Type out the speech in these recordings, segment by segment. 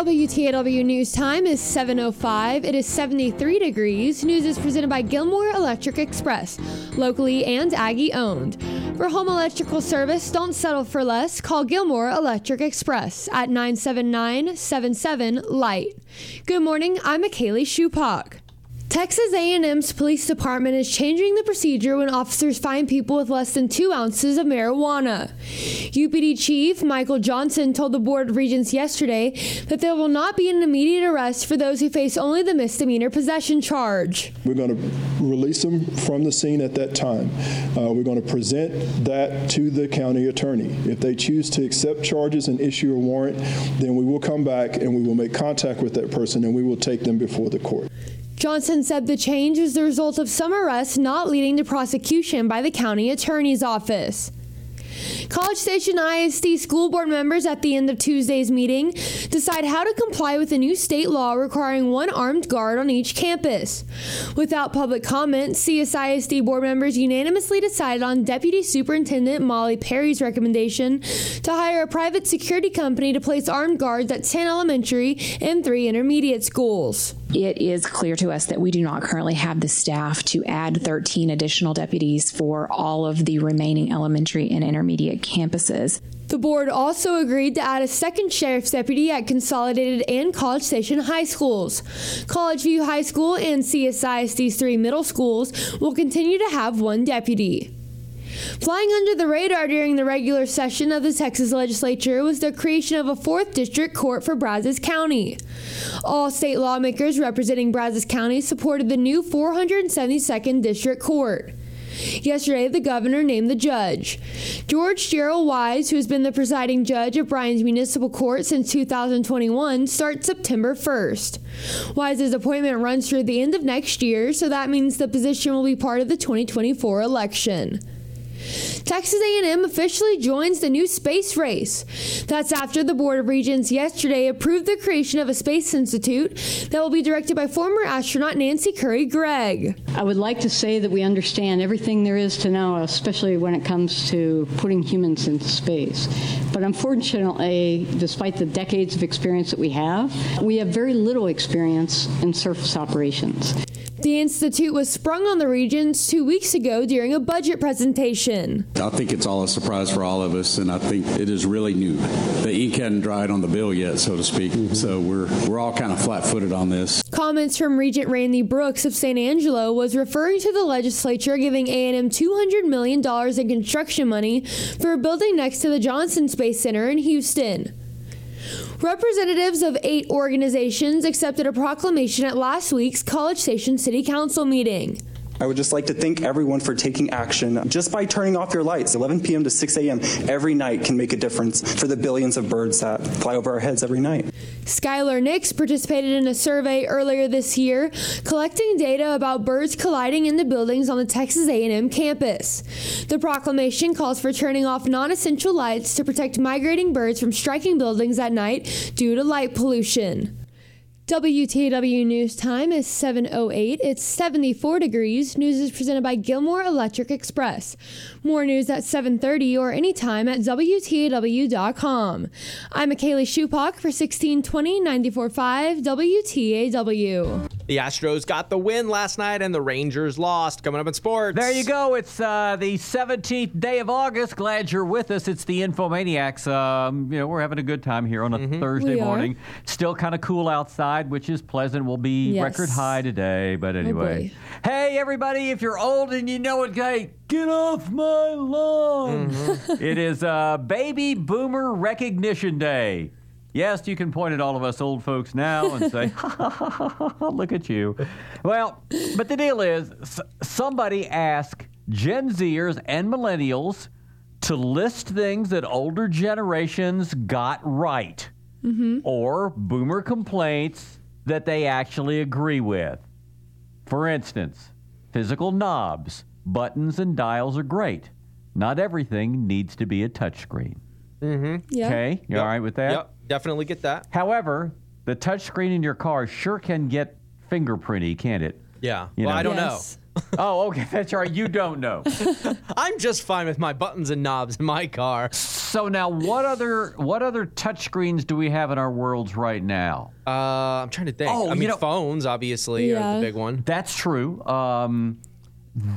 WTAW News Time is 7.05. It is 73 degrees. News is presented by Gilmore Electric Express, locally and Aggie owned. For home electrical service, don't settle for less. Call Gilmore Electric Express at 979-77 Light. Good morning, I'm McKaylee Shupak. Texas A&M's police department is changing the procedure when officers find people with less than two ounces of marijuana. UPD Chief Michael Johnson told the Board of Regents yesterday that there will not be an immediate arrest for those who face only the misdemeanor possession charge. We're going to release them from the scene at that time. Uh, we're going to present that to the county attorney. If they choose to accept charges and issue a warrant, then we will come back and we will make contact with that person and we will take them before the court. Johnson said the change is the result of some arrests not leading to prosecution by the county attorney's office. College Station ISD school board members at the end of Tuesday's meeting decide how to comply with a new state law requiring one armed guard on each campus. Without public comment, CSISD board members unanimously decided on Deputy Superintendent Molly Perry's recommendation to hire a private security company to place armed guards at 10 elementary and 3 intermediate schools. It is clear to us that we do not currently have the staff to add 13 additional deputies for all of the remaining elementary and intermediate campuses. The board also agreed to add a second sheriff's deputy at Consolidated and College Station high schools. College View High School and CSISD's three middle schools will continue to have one deputy. Flying under the radar during the regular session of the Texas legislature was the creation of a fourth district court for Brazos County. All state lawmakers representing Brazos County supported the new 472nd district court. Yesterday, the governor named the judge. George Gerald Wise, who has been the presiding judge of Bryan's Municipal Court since 2021, starts September 1st. Wise's appointment runs through the end of next year, so that means the position will be part of the 2024 election. Texas A&M officially joins the new space race. That's after the Board of Regents yesterday approved the creation of a space institute that will be directed by former astronaut Nancy Currie-Gregg. I would like to say that we understand everything there is to know, especially when it comes to putting humans into space. But unfortunately, despite the decades of experience that we have, we have very little experience in surface operations. The Institute was sprung on the Regents two weeks ago during a budget presentation. I think it's all a surprise for all of us, and I think it is really new. The ink hadn't dried on the bill yet, so to speak, mm-hmm. so we're, we're all kind of flat footed on this. Comments from Regent Randy Brooks of San Angelo was referring to the legislature giving A&M $200 million in construction money for a building next to the Johnson Space Center in Houston. Representatives of eight organizations accepted a proclamation at last week's College Station City Council meeting. I would just like to thank everyone for taking action. Just by turning off your lights, 11 p.m. to 6 a.m. every night can make a difference for the billions of birds that fly over our heads every night. Skylar Nix participated in a survey earlier this year, collecting data about birds colliding into buildings on the Texas A&M campus. The proclamation calls for turning off non-essential lights to protect migrating birds from striking buildings at night due to light pollution. WTW News Time is 7:08. It's 74 degrees. News is presented by Gilmore Electric Express. More news at 7:30 or anytime at WTAW.com. I'm McKaylee Shupak for 1620 945 WTAW. The Astros got the win last night and the Rangers lost. Coming up in sports. There you go. It's uh, the 17th day of August. Glad you're with us. It's the Infomaniacs. Um, you know, we're having a good time here on a mm-hmm. Thursday we morning. Are. Still kind of cool outside, which is pleasant. We'll be yes. record high today. But anyway. Oh hey, everybody, if you're old and you know it, hey, get off my lawn. Mm-hmm. it is uh, Baby Boomer Recognition Day. Yes, you can point at all of us old folks now and say, look at you. Well, but the deal is somebody asked Gen Zers and millennials to list things that older generations got right mm-hmm. or boomer complaints that they actually agree with. For instance, physical knobs, buttons, and dials are great. Not everything needs to be a touchscreen. Mm-hmm. Yeah. Okay, you yep. all right with that? Yep definitely get that. However, the touchscreen in your car sure can get fingerprinty, can't it? Yeah. You well, know? I don't yes. know. Oh, okay, that's right. You don't know. I'm just fine with my buttons and knobs in my car. So now, what other what other touchscreens do we have in our worlds right now? Uh, I'm trying to think. Oh, I mean, know- phones obviously are the big one. That's true. Um,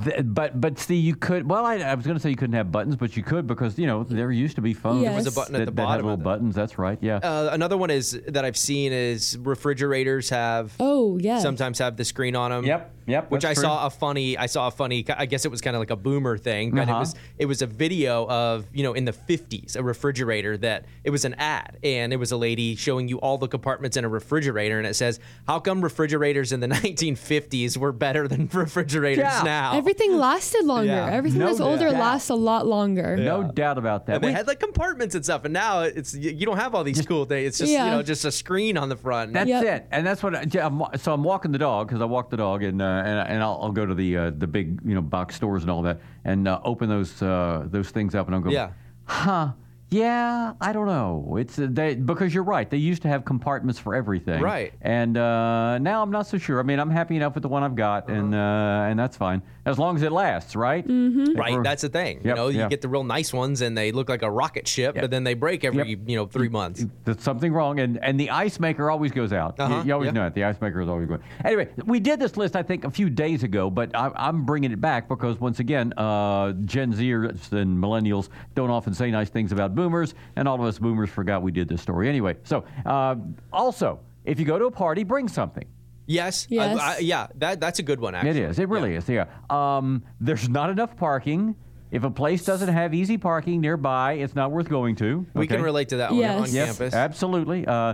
th- but but see, you could. Well, I, I was going to say you couldn't have buttons, but you could because you know there used to be phones. Yes. There was a button at that, the that had little buttons. That's right. Yeah. Uh, another one is that I've seen is refrigerators have Oh, yeah. sometimes have the screen on them. Yep, yep, Which I true. saw a funny. I saw a funny. I guess it was kind of like a boomer thing, but Uh-huh. it was it was a video of you know in the 50s a refrigerator that it was an ad and it was a lady showing you all the compartments in a refrigerator and it says how come refrigerators in the 1950s were better than refrigerators Yeah. now. Everything lasted longer. Yeah. Everything No that's older doubt. lasts a lot longer. no doubt about that. And they We- had like compartments and stuff, and now it's you you don't have all these cool things. It's just Yeah. you know just a screen on the front. That's Yep. it, and that's what. I, yeah, I'm, so I'm walking the dog because I walk the dog, and uh, and, and I'll, I'll go to the uh, the big you know box stores and all that, and uh, open those uh, those things up, and I'll go, Yeah. huh. Yeah, I don't know. It's uh, they because you're right. They used to have compartments for everything, Right. And uh, now I'm not so sure. I mean, I'm happy enough with the one I've got, and uh, and that's fine as long as it lasts, right? Mm-hmm. Right, that's the thing. you know, you yep. get the real nice ones, and they look like a rocket ship, but then they break every Yep. you know three months. There's something wrong, and, and the ice maker always goes out. You- Uh-huh, You, always yeah. know it. The ice maker is always going. Anyway, we did this list I think a few days ago, but I, I'm bringing it back because once again, uh, Gen Zers and millennials don't often say nice things about boomers, and all of us boomers forgot we did this story anyway. So uh, also, if you go to a party, bring something. Yes, Yes. I- yeah, that that's a good one. Actually, It is. It really is. Yeah. Um, there's not enough parking. If a place doesn't have easy parking nearby, it's not worth going to. We can relate to that one Yes. on Yes, campus. absolutely. Uh,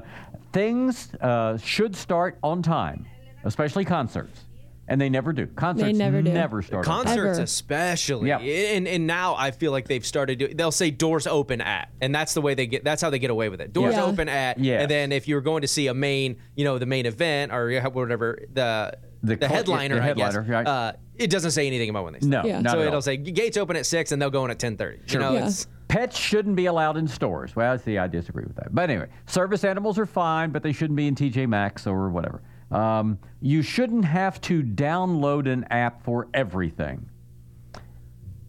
things uh, should start on time, especially concerts, and they never do. Concerts they never do. Never start. Concerts, Ever. especially, Yep. and and now I feel like they've started. Do, they'll say doors open at, and that's the way they get. That's how they get away with it. Doors Yeah. open at, Yes. and then if you're going to see a main, you know, the main event or whatever the The the, co- headliner, the I guess, headliner, right. uh, it doesn't say anything about when they start. No, Yeah. not so at it'll all. say gates open at six, and they'll go in at ten thirty. You know, Yeah. it's Pets shouldn't be allowed in stores. Well, see, I disagree with that. But anyway, service animals are fine, but they shouldn't be in TJ Maxx or whatever. Um, you shouldn't have to download an app for everything.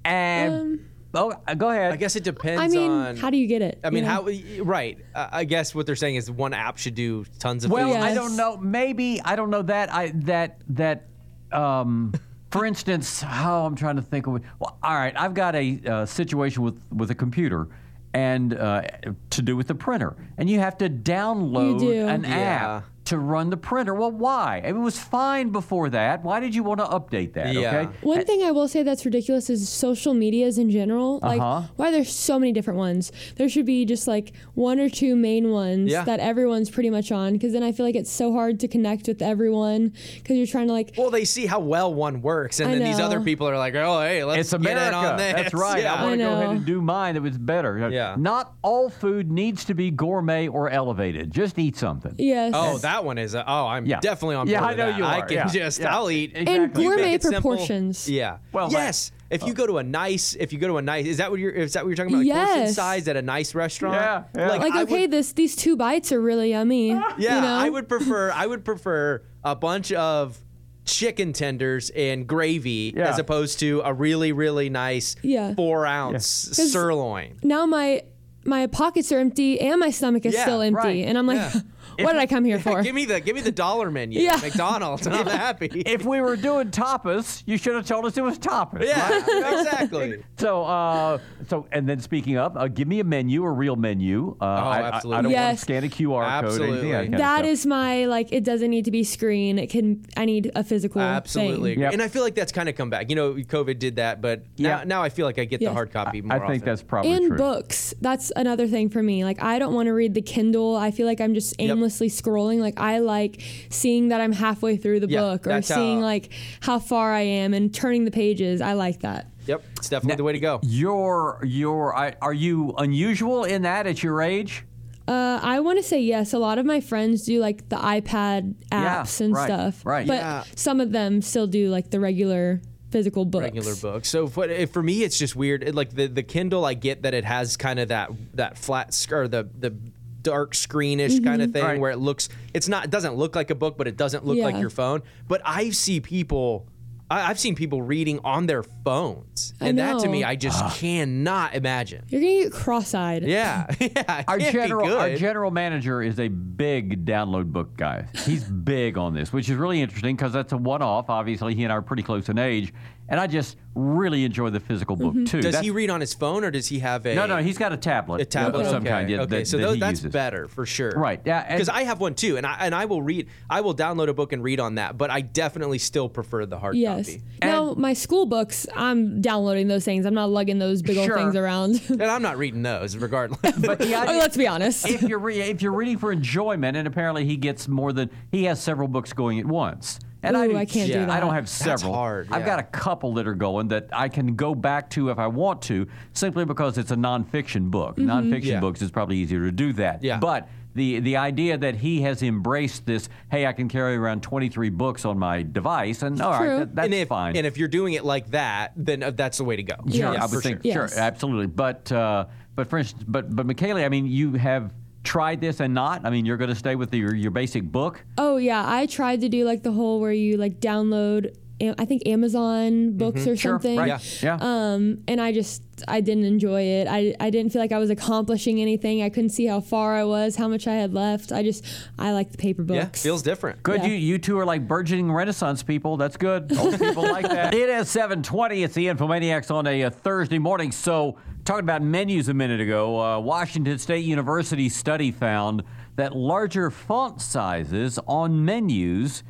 And oh, uh, go ahead. I guess it depends I mean, on. how do you get it? I mean, you know? how? Right. Uh, I guess what they're saying is one app should do tons of Well, things. I don't know. Maybe I don't know that. I that that. Um, for instance, how I'm trying to think of. it. Well, all right, I've got a uh, situation with with a computer. And uh, to do with the printer, and you have to download do. an Yeah. app to run the printer. Well, why? It was fine before that. Why did you want to update that? Yeah. Okay. One thing I will say that's ridiculous is social medias in general. Like, Uh-huh. why there's so many different ones. There should be just like one or two main ones Yeah. that everyone's pretty much on. Because then I feel like it's so hard to connect with everyone because you're trying to like. Well, they see how well one works, and I then these other people are like, "Oh, hey, let's It's get America. in on this." That's right. Yeah. I want to go ahead and do mine. It was better. Yeah. Not all food needs to be gourmet or elevated. Just eat something. Yes. Oh, that one is. A, oh, I'm Yeah. definitely on board. Yeah, I with know that. you I are. can Yeah. just. Yeah. I'll eat. and Exactly. You make gourmet it simple. proportions. Yeah. Well, that- yes. If you go to a nice, if you go to a nice, is that what you're? Is that what you're talking about? Like portion Yes. size at a nice restaurant. Yeah, yeah. Like, I okay, would- this these two bites are really yummy. Yeah, you know? I would prefer. I would prefer a bunch of chicken tenders and gravy Yeah. as opposed to a really, really nice Yeah. four ounce sirloin. Now my my pockets are empty and my stomach is Yeah, still empty, right. and I'm like, Yeah. what did I come here for? Give me the give me the dollar menu. Yeah. McDonald's, and I'm happy. If we were doing tapas, you should have told us it was tapas. yeah, exactly. So, uh, so, and then speaking up, uh, give me a menu, a real menu. Uh, I, I- I, absolutely. don't want Yes. to scan a QR code. or anything, Absolutely. that kind of That stuff. is my like. It doesn't need to be screen. It can. I need a physical. Absolutely, Thing. Yep. and I feel like that's kind of come back. You know, COVID did that, but now, Yeah. now I feel like I get the hard copy more I think often. that's probably And true. books. That's another thing for me. Like I don't want to read the Kindle. I feel like I'm just Yep. Aimlessly scrolling. Like I like seeing that I'm halfway through the Yeah, book or that's how- seeing like how far I am and turning the pages. I like that. Yep, it's definitely the way to go. Your, your, I, are you unusual in that at your age? Uh, I want to say yes. A lot of my friends do like the iPad Yeah, apps and right, stuff. right. But Yeah. some of them still do like the regular physical books. regular book. So for, for me, it's just weird. It, like the the Kindle, I get that it has kind of that that flat sc- or the the dark screenish kind of mm-hmm. thing Right. where it looks. It's not. It doesn't look like a book, but it doesn't look like your phone. But I see people I, have seen people reading on their phones, and that to me. I just cannot imagine. You're gonna get cross-eyed. Yeah, yeah. Our general, our general manager is a big download book guy. He's big on this, which is really interesting because that's a one-off. Obviously, he and I are pretty close in age, and I just really enjoy the physical book Mm-hmm. too. Does That's- he read on his phone or does he have a No, no, he's got a tablet. a tablet of some okay. kind. Yeah, okay, that, so that tho- that's uses. better for sure. Right, yeah, Because I have one too, and I and I will read. I will download a book and read on that, but I definitely still prefer the hard Yes. copy. now my school books, I'm downloading those things. I'm not lugging those big Sure. old things around. And I'm not reading those regardless. But the oh, idea, let's be honest. if you're re- if you're reading for enjoyment, and apparently he gets more than he has several books going at once. And I, do- I can't do that. I don't have That's several. hard, I've got a couple that are going that I can go back to if I want to, simply because it's a nonfiction book. Mm-hmm. Nonfiction Yeah. books is probably easier to do that. Yeah. But the the idea that he has embraced this, hey, I can carry around 23 books on my device, and all right, True. that, that's and if fine. and if you're doing it like that, then uh, that's the way to go. Sure, Yes. I would for think sure. sure, absolutely. But uh, but for instance, but but Michaela, I mean, you have tried this and not. I mean, you're going to stay with your your basic book. Oh yeah, I tried to do like the whole where you like download. I think Amazon books or Mm-hmm. Sure, something. right? Yeah. yeah. Um, and I just I didn't enjoy it. I I didn't feel like I was accomplishing anything. I couldn't see how far I was, how much I had left. I just I like the paper books. Yeah, feels different. Good, Yeah. you you two are like burgeoning Renaissance people. That's good. Old people like that. It is 7:20. It's the Infomaniacs on a, uh Thursday morning. So, talking about menus a minute ago, uh, Washington State University study found that larger font sizes on menus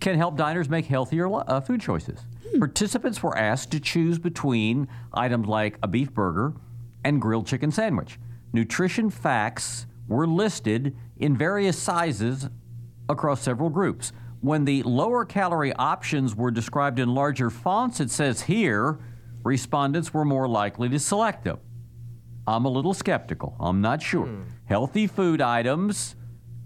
can help diners make healthier uh, food choices. Participants were asked to choose between items like a beef burger and grilled chicken sandwich. Nutrition facts were listed in various sizes across several groups. When the lower calorie options were described in larger fonts, it says here, respondents were more likely to select them. I'm a little skeptical. I'm not sure. Hmm. Healthy food items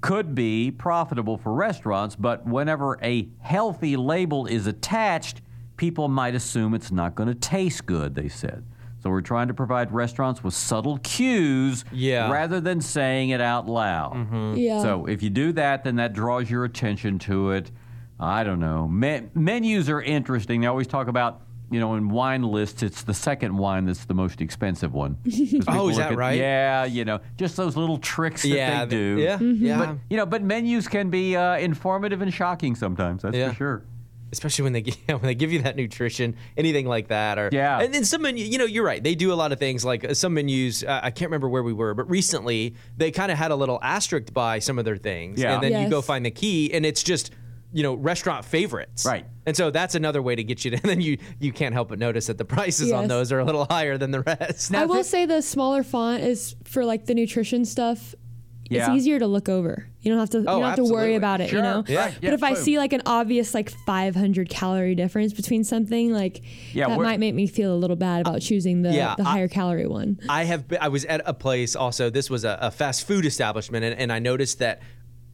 could be profitable for restaurants, but whenever a healthy label is attached, people might assume it's not going to taste good, they said. So we're trying to provide restaurants with subtle cues Yeah. rather than saying it out loud. Mm-hmm. Yeah. So if you do that, then that draws your attention to it. I don't know. Me- menus are interesting. They always talk about, you know, in wine lists, it's the second wine that's the most expensive one. Oh, is that at- right? Yeah, you know, just those little tricks that yeah, they do. Yeah, Mm-hmm. yeah. But you know, but menus can be uh, informative and shocking sometimes. That's Yeah. for sure. especially when they gi- when they give you that nutrition, anything like that, or Yeah. And then some menu, you know, you're right. They do a lot of things like uh, some menus. Uh, I can't remember where we were, but recently they kind of had a little asterisk by some of their things, Yeah. and then you go find the key, and it's just you know restaurant favorites, Right. And so that's another way to get you to. And then you you can't help but notice that the prices on those are a little higher than the rest. I will say the smaller font is for like the nutrition stuff. Yeah. It's easier to look over. You don't have to. Oh, you don't oh, have to worry about it. Sure. You know. Yeah. Right. Yeah, but if I see like an obvious like 500 calorie difference between something, like Yeah, that might make me feel a little bad about choosing the yeah, the I- higher calorie one. I have been, I was at a place also. This was a, a fast food establishment, and, and I noticed that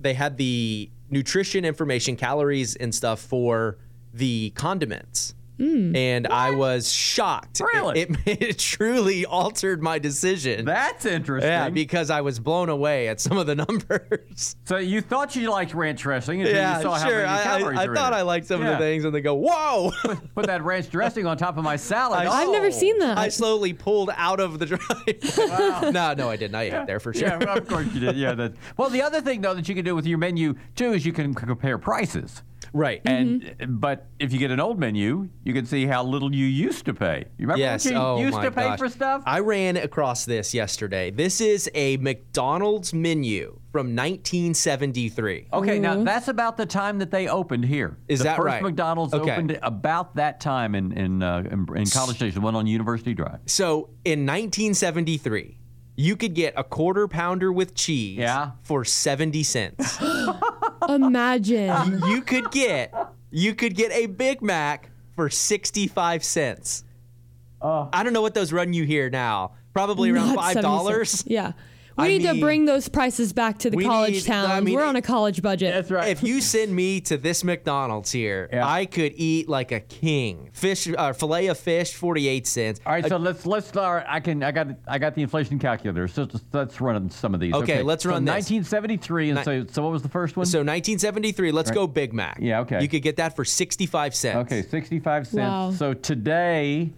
they had the nutrition information, calories and stuff for the condiments. Mm. And I was shocked. Really? It, it, it truly altered my decision. That's interesting. yeah, because I was blown away at some of the numbers. so you thought you liked ranch dressing until yeah, you saw how many I, calories I, I are in thought it. I liked some Yeah. of the things, and they go, "Whoa!" Put that ranch dressing on top of my salad. I- I've never seen that. I slowly pulled out of the drive. no, no, I didn't. I ate there for sure. Yeah, well, of course you did. Yeah. That, well, the other thing though that you can do with your menu too is you can compare prices. Right. And but if you get an old menu, you can see how little you used to pay. You remember Yes. what you oh used to pay gosh. for stuff? I ran across this yesterday. This is a McDonald's menu from 1973. Okay, now that's about the time that they opened here. Is the that first right? McDonald's Okay. opened about that time in in, uh, in, in College Station, the one on University Drive. So in 1973, you could get a quarter pounder with cheese Yeah. for 70 cents. Imagine. you could get you could get a Big Mac for 65 cents. Uh. I don't know what those run you here now. Probably around $5. cents. Yeah. We I need to bring those prices back to the we college need- towns. I mean, We're on a college budget. That's right. If you send me to this McDonald's here, Yeah. I could eat like a king. Fish, uh, fillet of fish, forty-eight cents. All right, so let's let's start. I can I got I got the inflation calculator. So let's, let's run some of these. Okay, let's so run this. 1973, and so so what was the first one? So 1973. Let's go Big Mac. Yeah, okay. You could get that for sixty-five cents. okay, 65 cents. Wow. So today,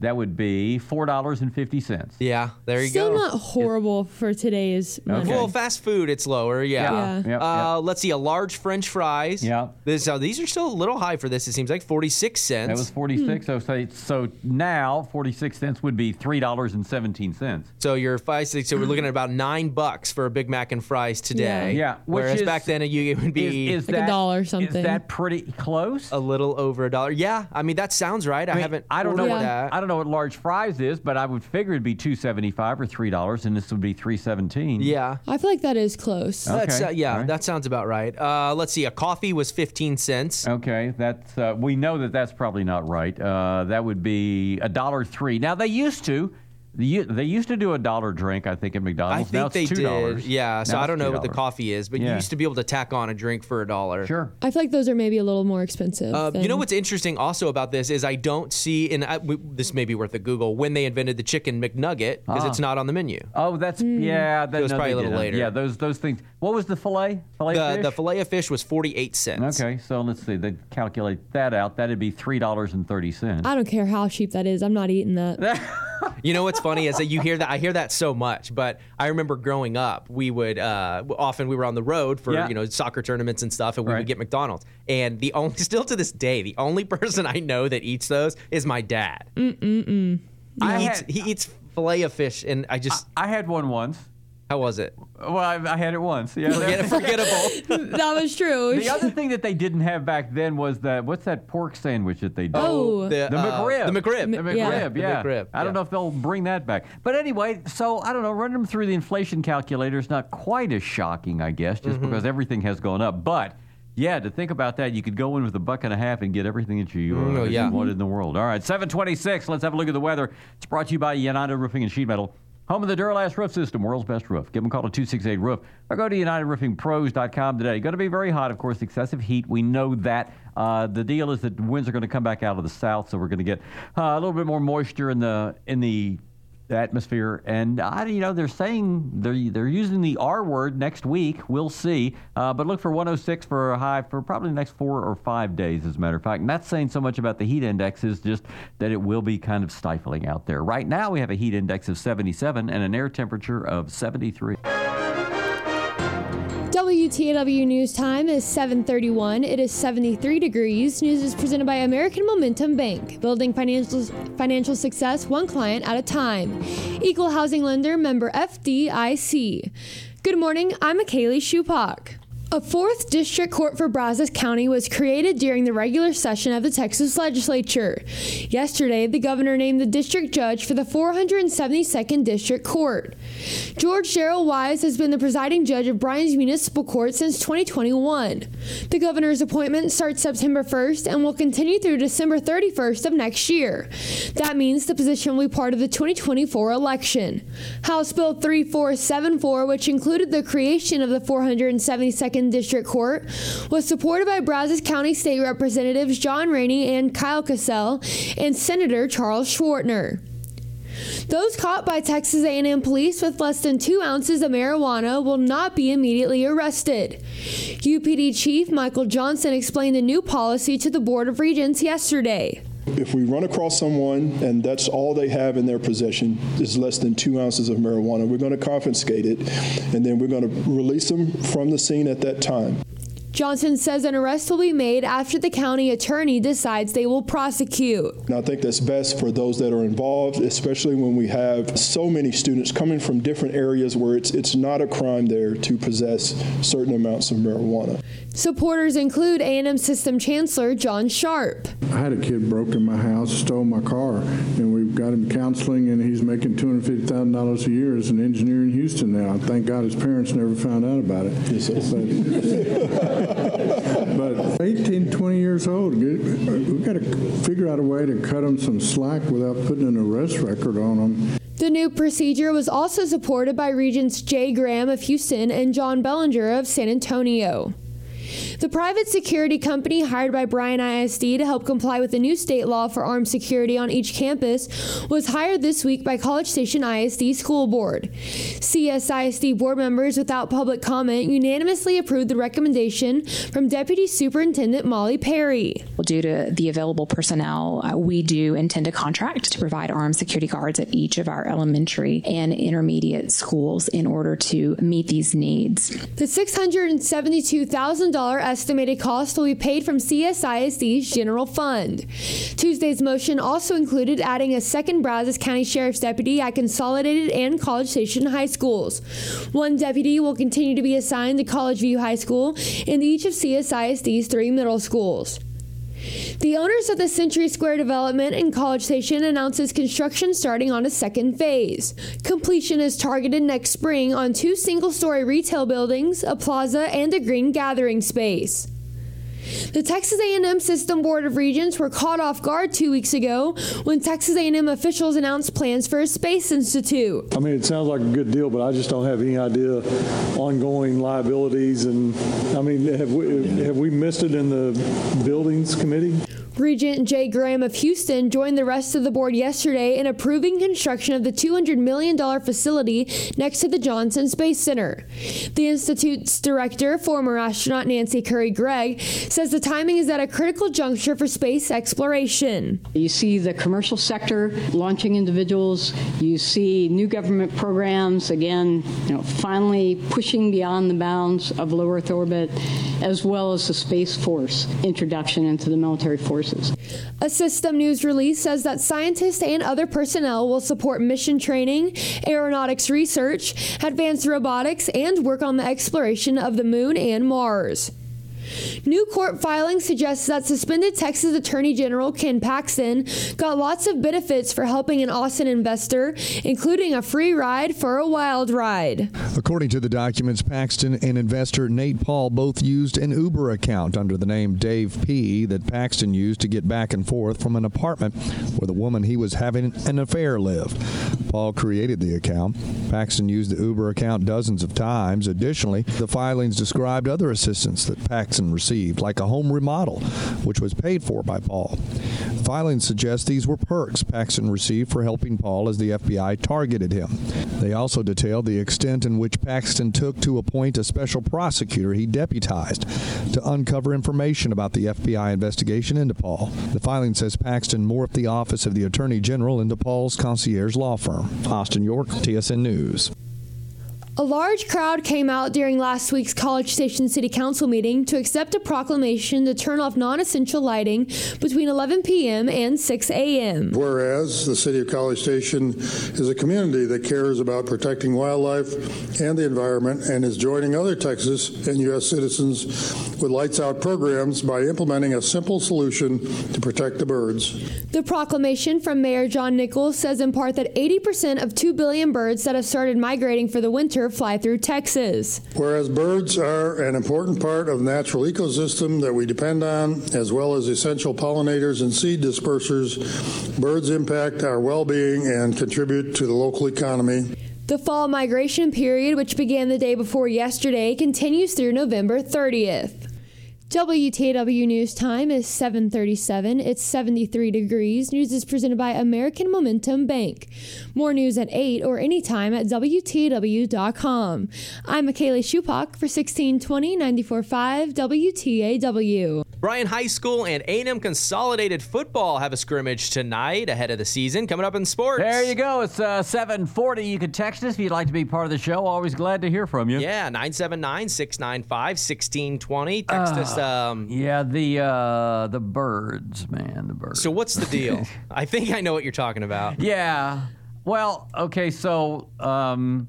that would be four dollars and fifty cents. Yeah, there you Still go. not horrible for today's money. Okay. Well, fast food, it's lower. Yeah. Yeah. Yep, Uh, let's see, a large French fries. Yeah. This, uh, these are still a little high for this. It seems like 46 cents. That was 46. So say so now 46 cents would be three dollars and 17 cents. so you're five six. So we're looking at about nine bucks for a Big Mac and fries today. Yeah, which Whereas is- back then it, you- it would be Is, is Like a dollar or Is something. that pretty close? a little over a dollar. Yeah. I mean that sounds right. I, I mean, haven't. I don't know ordered what that. I don't know what large fries is, but I would figure it'd be two seventy five or three dollars, and this would be three seventeen. Yeah. I feel like that is close. That's uh, Okay, yeah. all right. That sounds about right. Uh, let's see. A coffee was 15 cents. Okay, that's uh, we know that that's probably not right. Uh, that would be a dollar three. Now they used to, the, they used to do a dollar drink. I think at I McDonald's. now think it's they two dollars. did. Yeah. So Now I don't know what the coffee is, but you used to be able to tack on a drink for a dollar. Sure. I feel like those are maybe a little more expensive. Uh, you know what's interesting also about this is I don't see, and I, we, this may be worth a Google, when they invented the chicken McNugget because Ah. it's not on the menu. Oh, that's yeah. That, It was no, probably a little didn't. later. Yeah, those those things. What was the fillet? Fillet The, fish? the fillet of fish was 48 cents. Okay, so let's see. They calculate that out. That'd be three dollars and thirty cents. I don't care how cheap that is. I'm not eating that. You know what's funny is that you hear that I hear that so much, but I remember growing up, we would uh, often we were on the road for Yeah. you know soccer tournaments and stuff, and we Right. would get McDonald's. And the only still to this day, the only person I know that eats those is my dad. Mm mm mm. I He eats, had- he eats fillet of fish, and I just I had one once. How was it? Well, I, I had it once. Yeah. Forget, forgettable. that was true. The other thing that they didn't have back then was that what's that pork sandwich that they did? Oh. the, The uh, McRib. The McRib. The McRib, Yeah. yeah. The McRib, I don't yeah. know if they'll bring that back. But anyway, so I don't know, running them through the inflation calculator is not quite as shocking, I guess, just Mm-hmm. because everything has gone up. But yeah, to think about that, you could go in with a buck and a half and get everything that you, Mm, oh, yeah. you wanted in the world. All right, 726. Let's have a look at the weather. It's brought to you by United Roofing and Sheet Metal. Home of the Duro-Last Roof System, world's best roof. Give them a call to 268 Roof or go to UnitedRoofingPros.com today. Going to be very hot, of course, excessive heat. We know that. Uh, the deal is that winds are going to come back out of the south, so we're going to get uh, a little bit more moisture in the in the atmosphere. And I, you know, they're saying they're they're using the R word next week. We'll see. Uh, but look for 106 for a high for probably the next four or five days, as a matter of fact. Not saying so much about the heat index is just that it will be kind of stifling out there. Right now, we have a heat index of 77 and an air temperature of 73. WTAW News Time is 7:31. It is 73 degrees. News is presented by American Momentum Bank, building financial financial success one client at a time. Equal housing lender member FDIC. Good morning. I'm Kaylee Shupak. A fourth district court for Brazos County was created during the regular session of the Texas legislature. Yesterday, the governor named the district judge for the 472nd District Court. George Gerald Wise has been the presiding judge of Bryan's Municipal Court since 2021. The governor's appointment starts September 1st and will continue through December 31st of next year. That means the position will be part of the 2024 election. House Bill 3474, which included the creation of the 472nd District Court, was supported by Brazos County State Representatives John Raney and Kyle Kacal and Senator Charles Schwertner. Those caught by Texas A&M police with less than two ounces of marijuana will not be immediately arrested. UPD Chief Michael Johnson explained the new policy to the Board of Regents yesterday. If we run across someone and that's all they have in their possession is less than two ounces of marijuana, we're going to confiscate it and then we're going to release them from the scene at that time. Johnson says an arrest will be made after the county attorney decides they will prosecute. And I think that's best for those that are involved, especially when we have so many students coming from different areas where it's it's not a crime there to possess certain amounts of marijuana. Supporters include A&M System Chancellor John Sharp. I had a kid broke in my house, stole my car, and we've got him counseling, and he's making $250,000 a year as an engineer in Houston now. Thank God his parents never found out about it. Yes, sir. But 18, 20 years old, we've got to figure out a way to cut them some slack without putting an arrest record on them. The new procedure was also supported by Regents Jay Graham of Houston and John Bellinger of San Antonio. The private security company hired by Bryan ISD to help comply with the new state law for armed security on each campus was hired this week by College Station ISD School Board. CSISD board members, without public comment, unanimously approved the recommendation from Deputy Superintendent Molly Perry. Due to the available personnel, uh, we do intend to contract to provide armed security guards at each of our elementary and intermediate schools in order to meet these needs. The $672,000 estimated cost will be paid from CSISD's general fund. Tuesday's motion also included adding a second Brazos County Sheriff's deputy at Consolidated and College Station High Schools. One deputy will continue to be assigned to College View High School and each of CSISD's three middle schools. The owners of the Century Square development in College Station announces construction starting on a second phase. Completion is targeted next spring on two single story retail buildings, a plaza, and a green gathering space. The Texas A&M System Board of Regents were caught off guard two weeks ago when Texas A&M officials announced plans for a space institute. I mean, it sounds like a good deal, but I just don't have any idea ongoing liabilities. And I mean, have we have we missed it in the buildings committee? Regent Jay Graham of Houston joined the rest of the board yesterday in approving construction of the $200 million facility next to the Johnson Space Center. The Institute's director, former astronaut Nancy Currie-Gregg, says the timing is at a critical juncture for space exploration. You see the commercial sector launching individuals, you see new government programs, again, you know, finally pushing beyond the bounds of low Earth orbit, as well as the Space Force introduction into the military force A system news release says that scientists and other personnel will support mission training, aeronautics research, advanced robotics, and work on the exploration of the moon and Mars. New court filing suggests that suspended Texas Attorney General Ken Paxton got lots of benefits for helping an Austin investor, including a free ride for a wild ride. According to the documents, Paxton and investor Nate Paul both used an Uber account under the name Dave P. that Paxton used to get back and forth from an apartment where the woman he was having an affair lived. Paul created the account. Paxton used the Uber account dozens of times. Additionally, the filings described other assistance that Paxton received, like a home remodel, which was paid for by Paul. Filings suggest these were perks Paxton received for helping Paul as the FBI targeted him. They also detailed the extent in which Paxton took to appoint a special prosecutor he deputized to uncover information about the FBI investigation into Paul. The filing says Paxton morphed the office of the Attorney General into Paul's concierge law firm. Austin York, TSN News. A large crowd came out during last week's College Station City Council meeting to accept a proclamation to turn off non essential lighting between 11 p.m. and 6 a.m. Whereas the City of College Station is a community that cares about protecting wildlife and the environment and is joining other Texas and U.S. citizens with Lights Out programs by implementing a simple solution to protect the birds. The proclamation from Mayor John Nichols says in part that 80% of 2 billion birds that have started migrating for the winter fly through Texas. Whereas birds are an important part of the natural ecosystem that we depend on, as well as essential pollinators and seed dispersers, birds impact our well being and contribute to the local economy. The fall migration period, which began the day before yesterday, continues through November 30th. WTAW News Time is 737. It's 73 degrees. News is presented by American Momentum Bank. More news at 8 or anytime at WTAW.com. I'm Michaela Shupak for 1620 94.5 WTAW. Bryan High School and A&M Consolidated Football have a scrimmage tonight ahead of the season. Coming up in sports. There you go. It's uh, 740. You can text us if you'd like to be part of the show. Always glad to hear from you. Yeah, 979-695-1620. Text uh, us. Um, yeah, the uh, the birds, man, the birds. So what's the deal? I think I know what you're talking about. Yeah. Well, okay, so um,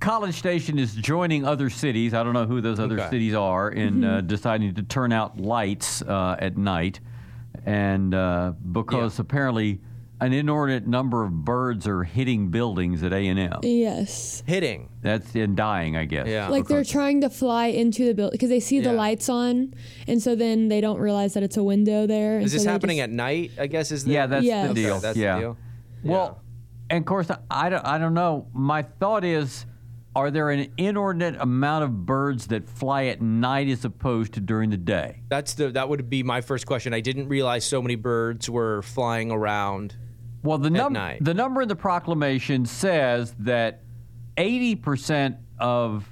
College Station is joining other cities. I don't know who those other okay. cities are in uh, mm-hmm. uh, deciding to turn out lights uh, at night, and uh, because yeah. apparently an inordinate number of birds are hitting buildings at A and M. Yes, hitting. That's in dying, I guess. Yeah, like they're trying to fly into the building because they see yeah. the lights on, and so then they don't realize that it's a window there. Is this so happening just... at night? I guess is the yeah, that's yeah. the deal. Okay, that's yeah. the deal. Well And of course, I don't, I don't know. My thought is, are there an inordinate amount of birds that fly at night as opposed to during the day? That's the that would be my first question. I didn't realize so many birds were flying around. Well, the at number night. the number in the proclamation says that 80% of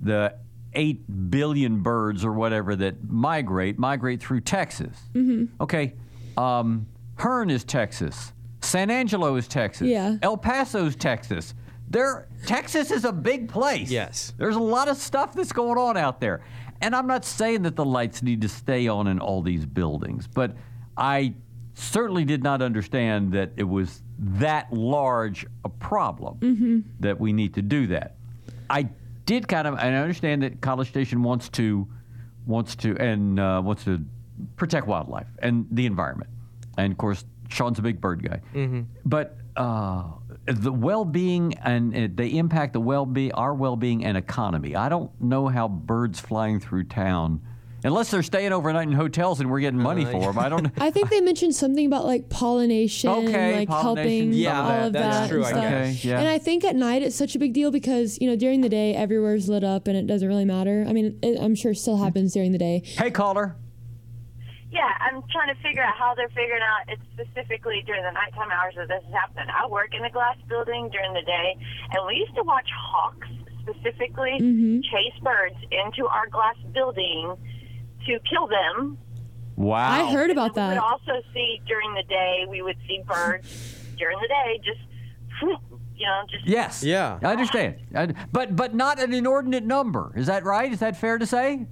the 8 billion birds or whatever that migrate migrate through Texas. Mm-hmm. Okay. Um, Hearne is Texas. San Angelo is Texas. Yeah. El Paso is Texas. There, Texas is a big place. Yes. There's a lot of stuff that's going on out there. And I'm not saying that the lights need to stay on in all these buildings, but I certainly did not understand that it was that large a problem Mm-hmm. that we need to do that. I did kind of, and I understand that College Station wants to, wants to, and uh, wants to protect wildlife and the environment. And of course, Sean's a big bird guy. But uh, the well-being and uh, they impact the well-being, our well-being and economy. I don't know how birds flying through town, unless they're staying overnight in hotels and we're getting money for them. I don't. I think they mentioned something about like pollination, Okay, like pollination, helping some of all that. of That's that. true, and I stuff. Okay, yeah. And I think at night it's such a big deal because you know during the day everywhere's lit up and it doesn't really matter. I mean, it, I'm sure it still happens during the day. Hey, caller. Yeah, I'm trying to figure out how they're figuring out it's specifically during the nighttime hours that this is happening. I work in a glass building during the day, and we used to watch hawks specifically mm-hmm. chase birds into our glass building to kill them. Wow. I heard about that. We would that. also see during the day, we would see birds during the day just, you know, just Yes. Yeah. I understand. I- but but not an inordinate number. Is that right? Is that fair to say?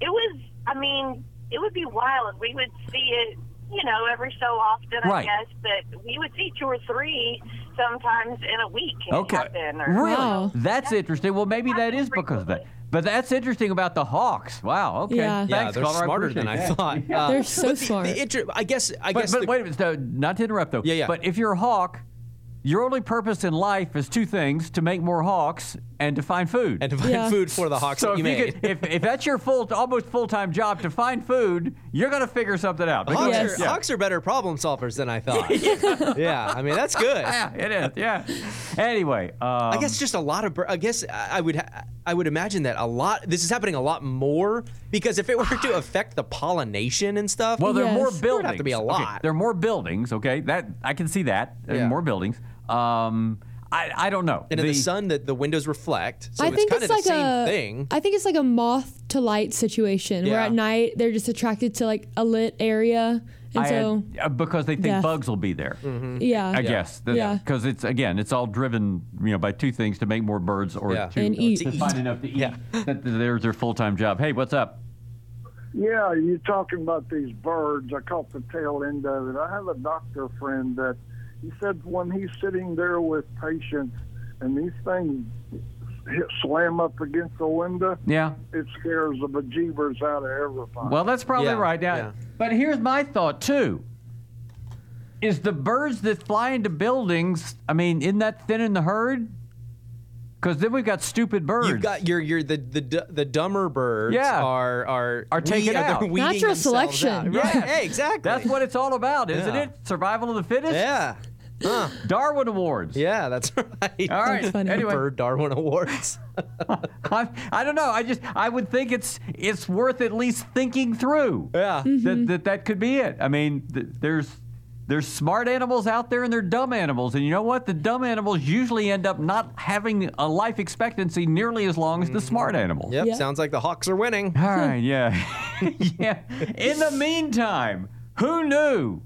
it was i mean it would be wild we would see it you know every so often i guess but we would see two or three sometimes in a week Okay. or Really? Wow. That's interesting. Well, maybe that is because of that. But that's interesting about the Hawks. Wow. Okay. Yeah. Yeah, Thanks, they're caller. smarter than I appreciate that. thought. Uh, They're so but smart. The inter- I guess. I But, guess. but the- wait a minute. So, not to interrupt though. Yeah, yeah. But if you're a hawk, your only purpose in life is two things: to make more hawks and to find food. and to find Yeah. food for the hawks so that you if, made. could, if, if that's your full, almost full time job to find food, you're going to figure something out. Hawks, Yes. are, hawks are better problem solvers than I thought. yeah. I mean that's good. Yeah, it is. Yeah. Anyway, um, I guess just a lot of. bir- I guess I I would. I would imagine that a lot. This is happening a lot more because if it were to affect the pollination and stuff. Well, there are more buildings. There would have to be a Okay, lot. there are more buildings. Okay, that I can see that. There are Yeah. more buildings. Um, I I don't know. and in the, sun, that the windows reflect, so I it's think kind it's of like the same a. thing. I think it's like a moth to light situation where Yeah. at night they're just attracted to like a lit area, and I so had- uh, because they think Death. bugs will be there. Mm-hmm. yeah, I guess. Yeah. Because it's again, it's all driven, you know, by two things: to make more birds or Yeah. to, And eat. to find enough to eat. Yeah. That there's their full-time job. Hey, what's up? Yeah, you're talking about these birds. I caught the tail end of it. I have a doctor friend that he said when he's sitting there with patients and these things hit, slam up against the window, Yeah. it scares the bejeebers out of everybody. Well, that's probably Yeah, right. Now, yeah. but here's my thought too. Is the birds that fly into buildings? I mean, isn't that thinning the herd? Because then we've got stupid birds. You've got your your the the the dumber birds Yeah. are are Are taken they're out. Natural selection. out. Yeah. Hey, exactly. That's what it's all about, isn't Yeah. it? Survival of the fittest. Yeah. Huh. Darwin Awards. Yeah, that's right. All right. funny. Anyway, Bird Darwin Awards. I, I don't know. I just I would think it's it's worth at least thinking through. Yeah. Mm-hmm. That, that that could be it. I mean, th- there's there's smart animals out there and there are dumb animals, and you know what? The dumb animals usually end up not having a life expectancy nearly as long as the mm-hmm. smart animals. Yep. Yeah. Sounds like the Hawks are winning. All right. Yeah. yeah. In the meantime, who knew?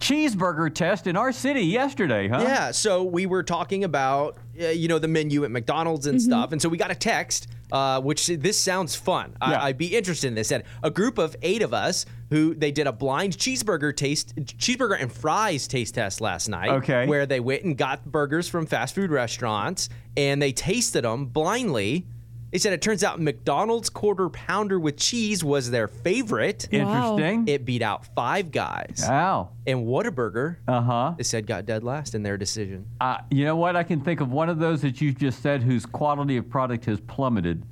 Cheeseburger test in our city yesterday, huh? Yeah, so we were talking about uh, you know the menu at McDonald's and stuff, and so we got a text, uh, which this sounds fun. Yeah. I, I'd be interested in this. And a group of eight of us who they did a blind cheeseburger taste, cheeseburger and fries taste test last night. Okay. where they went and got burgers from fast food restaurants and they tasted them blindly. They said it turns out McDonald's quarter pounder with cheese was their favorite. Interesting. It beat out Five Guys. Wow. And Whataburger, Uh huh. they said, got dead last in their decision. Uh, you know what? I can think of one of those that you just said whose quality of product has plummeted.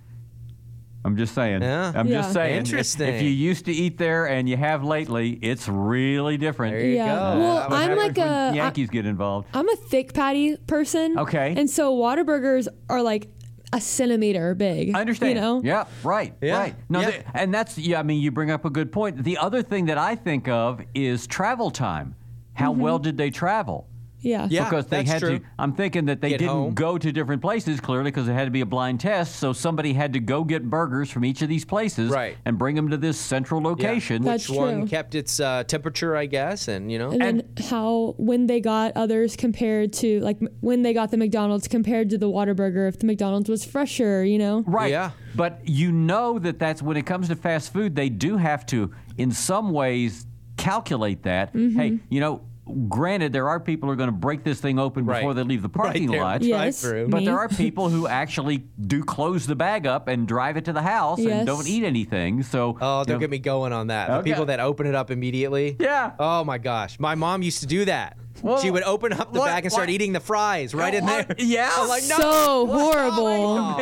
I'm just saying. Yeah. I'm Yeah. just saying. Interesting. If, you used to eat there and you have lately, it's really different. There you Yeah. go. Well, I'm like a a- I- Yankees get involved. I'm a thick patty person. Okay. And so Whataburgers are like a centimeter big. I understand. You know? Yeah, right, Yeah. right. No, Yeah. th- and that's yeah. I mean, you bring up a good point. The other thing that I think of is travel time. How Mm-hmm. well did they travel? Yeah. Yeah, because they that's had true. to. I'm thinking that they Get didn't home. go to different places clearly because it had to be a blind test. So somebody had to go get burgers from each of these places Right. and bring them to this central Yeah. location. That's Which one true. kept its uh, temperature, I guess, and you know. And, then how when they got others compared to like when they got the McDonald's compared to the Whataburger, if the McDonald's was fresher, you know. Right. Yeah. But you know that that's when it comes to fast food, they do have to, in some ways, calculate that. Mm-hmm. Hey, you know, granted, there are people who are going to break this thing open Right. before they leave the parking there. lot. Yes, through. But me. there are people who actually do close the bag up and drive it to the house Yes. and don't eat anything. So, Oh, don't know, get me going on that. The Okay. people that open it up immediately. Yeah. Oh my gosh, my mom used to do that. Well, she would open up the what- bag and start what- eating the fries right in there. Yeah. I'm like, no. So horrible.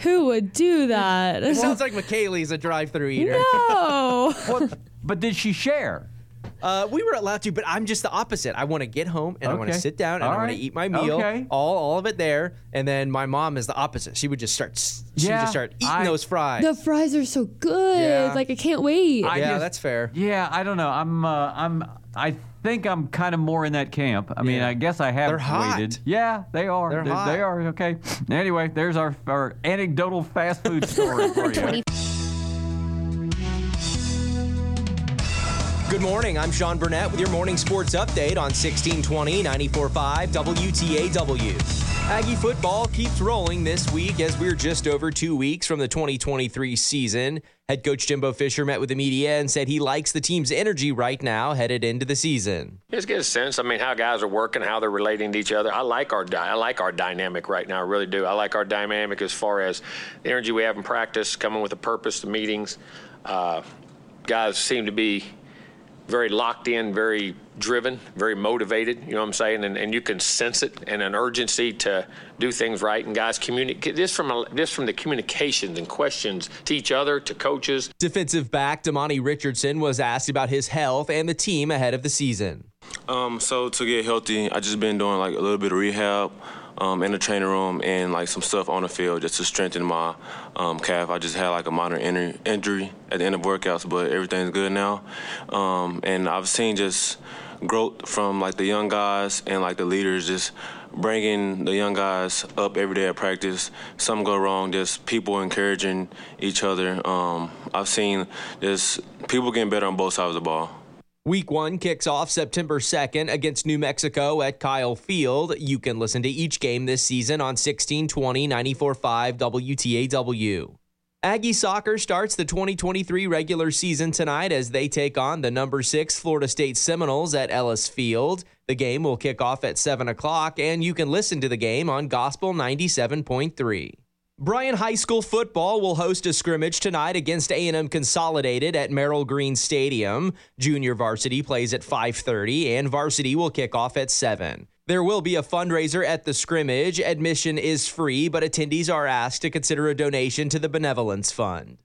Who would do that? It sounds like McKaylee's a drive-through eater. no. What- but did she share? Uh, we were allowed to, but I'm just the opposite. I want to get home and I want to Okay. sit down and All I want right. to eat my meal, Okay. all all of it there. And then my mom is the opposite. She would just start. s- She would Yeah, just start eating I- those fries. The fries are so good. Yeah. Like I can't wait. I yeah, just- that's fair. Yeah, I don't know. I'm, uh, I'm, I think I'm kind of more in that camp. I mean, Yeah. I guess I have They're hot. waited. Yeah, they are. They're They- hot. They are okay. Anyway, there's our, our anecdotal fast food story for you. Good morning. I'm Sean Burnett with your morning sports update on 1620 945 WTAW. Aggie football keeps rolling this week as we're just over two weeks from the 2023 season. Head coach Jimbo Fisher met with the media and said he likes the team's energy right now headed into the season. Just get a sense. I mean, how guys are working, how they're relating to each other. I like our I like our dynamic right now. I really do. I like our dynamic as far as the energy we have in practice, coming with a purpose to meetings. Uh, guys seem to be very locked in, very driven, very motivated. You know what I'm saying? And, and you can sense it and an urgency to do things right. And guys communicate this from a, this from the communications and questions to each other, to coaches. Defensive back Demani Richardson was asked about his health and the team ahead of the season. Um, so to get healthy, I just been doing like a little bit of rehab um, in the training room and like some stuff on the field just to strengthen my um, calf. I just had like a minor in- injury at the end of workouts, but everything's good now. Um, and I've seen just growth from like the young guys and like the leaders just bringing the young guys up every day at practice. Some go wrong, just people encouraging each other. Um, I've seen just people getting better on both sides of the ball. Week one kicks off September 2nd against New Mexico at Kyle Field. You can listen to each game this season on 1620 945 WTAW. Aggie soccer starts the 2023 regular season tonight as they take on the number six Florida State Seminoles at Ellis Field. The game will kick off at 7 o'clock, and you can listen to the game on Gospel 97.3. Bryan High School football will host a scrimmage tonight against A&M Consolidated at Merrill Green Stadium. Junior varsity plays at 5:30 and varsity will kick off at 7. There will be a fundraiser at the scrimmage. Admission is free, but attendees are asked to consider a donation to the Benevolence Fund.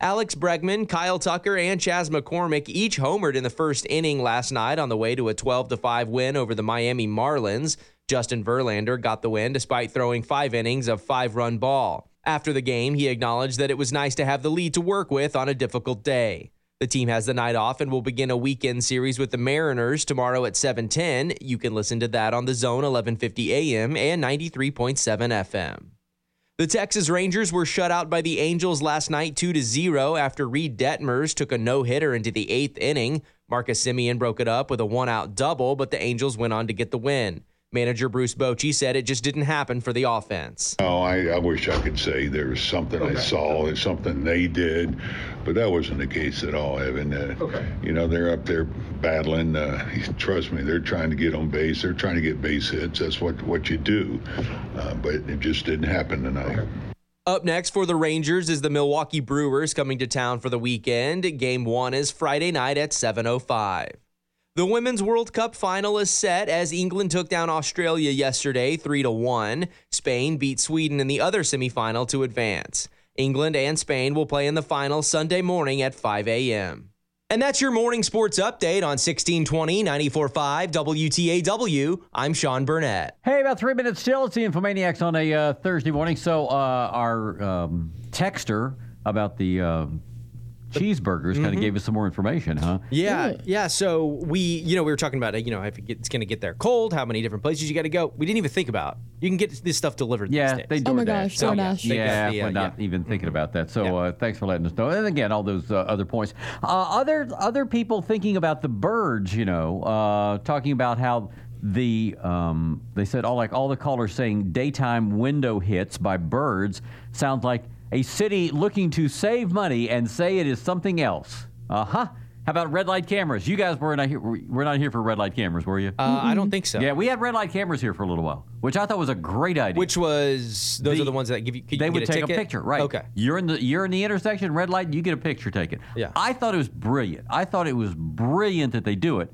Alex Bregman, Kyle Tucker, and Chas McCormick each homered in the first inning last night on the way to a 12 5 win over the Miami Marlins. Justin Verlander got the win despite throwing five innings of five run ball. After the game, he acknowledged that it was nice to have the lead to work with on a difficult day. The team has the night off and will begin a weekend series with the Mariners tomorrow at 7:10. You can listen to that on the Zone 1150 AM and 93.7 FM. The Texas Rangers were shut out by the Angels last night 2 to 0 after Reid Detmers took a no-hitter into the 8th inning. Marcus Semien broke it up with a one-out double, but the Angels went on to get the win. Manager Bruce Bochy said it just didn't happen for the offense. Oh, I, I wish I could say there was something I saw and something they did, but that wasn't the case at all, Evan. Uh, okay. You know, they're up there battling. Uh, trust me, they're trying to get on base. They're trying to get base hits. That's what, what you do. Uh, but it just didn't happen tonight. Up next for the Rangers is the Milwaukee Brewers coming to town for the weekend. Game one is Friday night at 7.05. The Women's World Cup final is set as England took down Australia yesterday 3 to 1. Spain beat Sweden in the other semifinal to advance. England and Spain will play in the final Sunday morning at 5 a.m. And that's your morning sports update on 1620 945 WTAW. I'm Sean Burnett. Hey, about three minutes still. It's the Infomaniacs on a uh, Thursday morning. So, uh, our um, texter about the. Uh, cheeseburgers kind of gave us some more information, huh? Yeah, yeah. So we, you know, we were talking about, you know, if it's going to get there cold, how many different places you got to go. We didn't even think about. You can get this stuff delivered. Yeah, these days. they DoorDash. So, yeah, they got yeah, the, uh, we're not yeah. even thinking about that. So uh, thanks for letting us know. And again, all those uh, other points. Uh, other other people thinking about the birds. You know, uh, talking about how the um, they said all like all the callers saying daytime window hits by birds sounds like a city looking to save money and say it is something else. Uh huh. How about red light cameras? You guys were not here. We're not here for red light cameras, were you? Uh, I don't think so. Yeah, we had red light cameras here for a little while, which I thought was a great idea. Which was those are the ones that give you. They would get a take ticket? a picture, right? Okay. You're in the you're in the intersection, red light. You get a picture taken. Yeah. I thought it was brilliant. I thought it was brilliant that they do it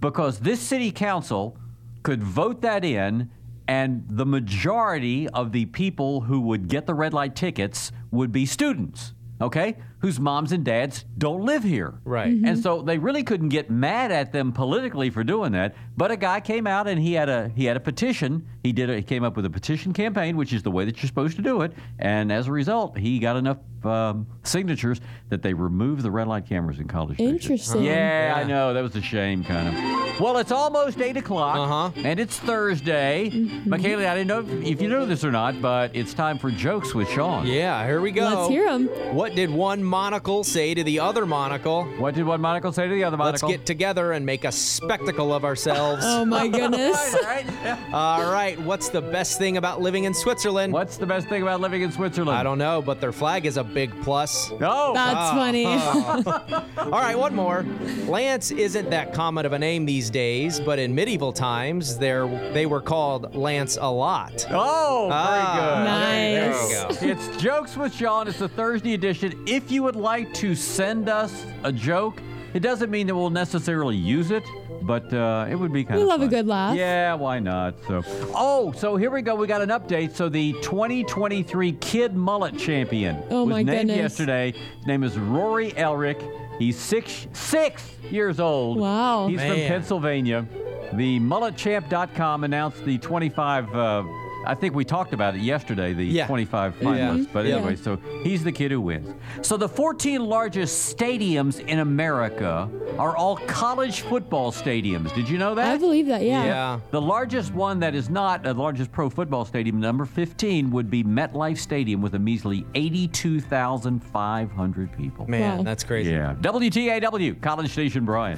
because this city council could vote that in, and the majority of the people who would get the red light tickets would be students. Okay, whose moms and dads don't live here. Right. And so they really couldn't get mad at them politically for doing that. But a guy came out and he had a he had a petition. He did a, he came up with a petition campaign, which is the way that you're supposed to do it. And as a result, he got enough um, signatures that they removed the red light cameras in College Interesting. Yeah, I know that was a shame, kind of. Well, it's almost eight o'clock, uh-huh. and it's Thursday. Mm-hmm. Michaela, I didn't know if, if you know this or not, but it's time for jokes with Sean. Yeah, here we go. Let's hear 'em. What did one monocle say to the other monocle? What did one monocle say to the other monocle? Let's get together and make a spectacle of ourselves. Oh my goodness. All right, what's the best thing about living in Switzerland? What's the best thing about living in Switzerland? I don't know, but their flag is a big plus. No. That's funny. All right, one more. Lance isn't that common of a name these days, but in medieval times, there they were called Lance a lot. Oh, very Ah, good. There Nice. you go. It's Jokes with Sean. It's the Thursday edition. If you would like to send us a joke, it doesn't mean that we'll necessarily use it, but uh, it would be kind We of love a good laugh. Yeah, why not? So, oh, so here we go. We got an update. So the 2023 Kid Mullet Champion Oh, was my named goodness. yesterday. His name is Rory Elric. He's six six years old. Wow. He's from Pennsylvania. The mulletchamp.com announced the 25. Uh, I think we talked about it yesterday, the Yeah. 25 Yeah. finalists. But Yeah. anyway, so he's the kid who wins. So the 14 largest stadiums in America are all college football stadiums. Did you know that? I believe that, yeah. Yeah. The largest one that is not the largest pro football stadium, number 15, would be MetLife Stadium with a measly 82,500 people. Man, Wow. that's crazy. Yeah. WTAW, College Station, Bryan.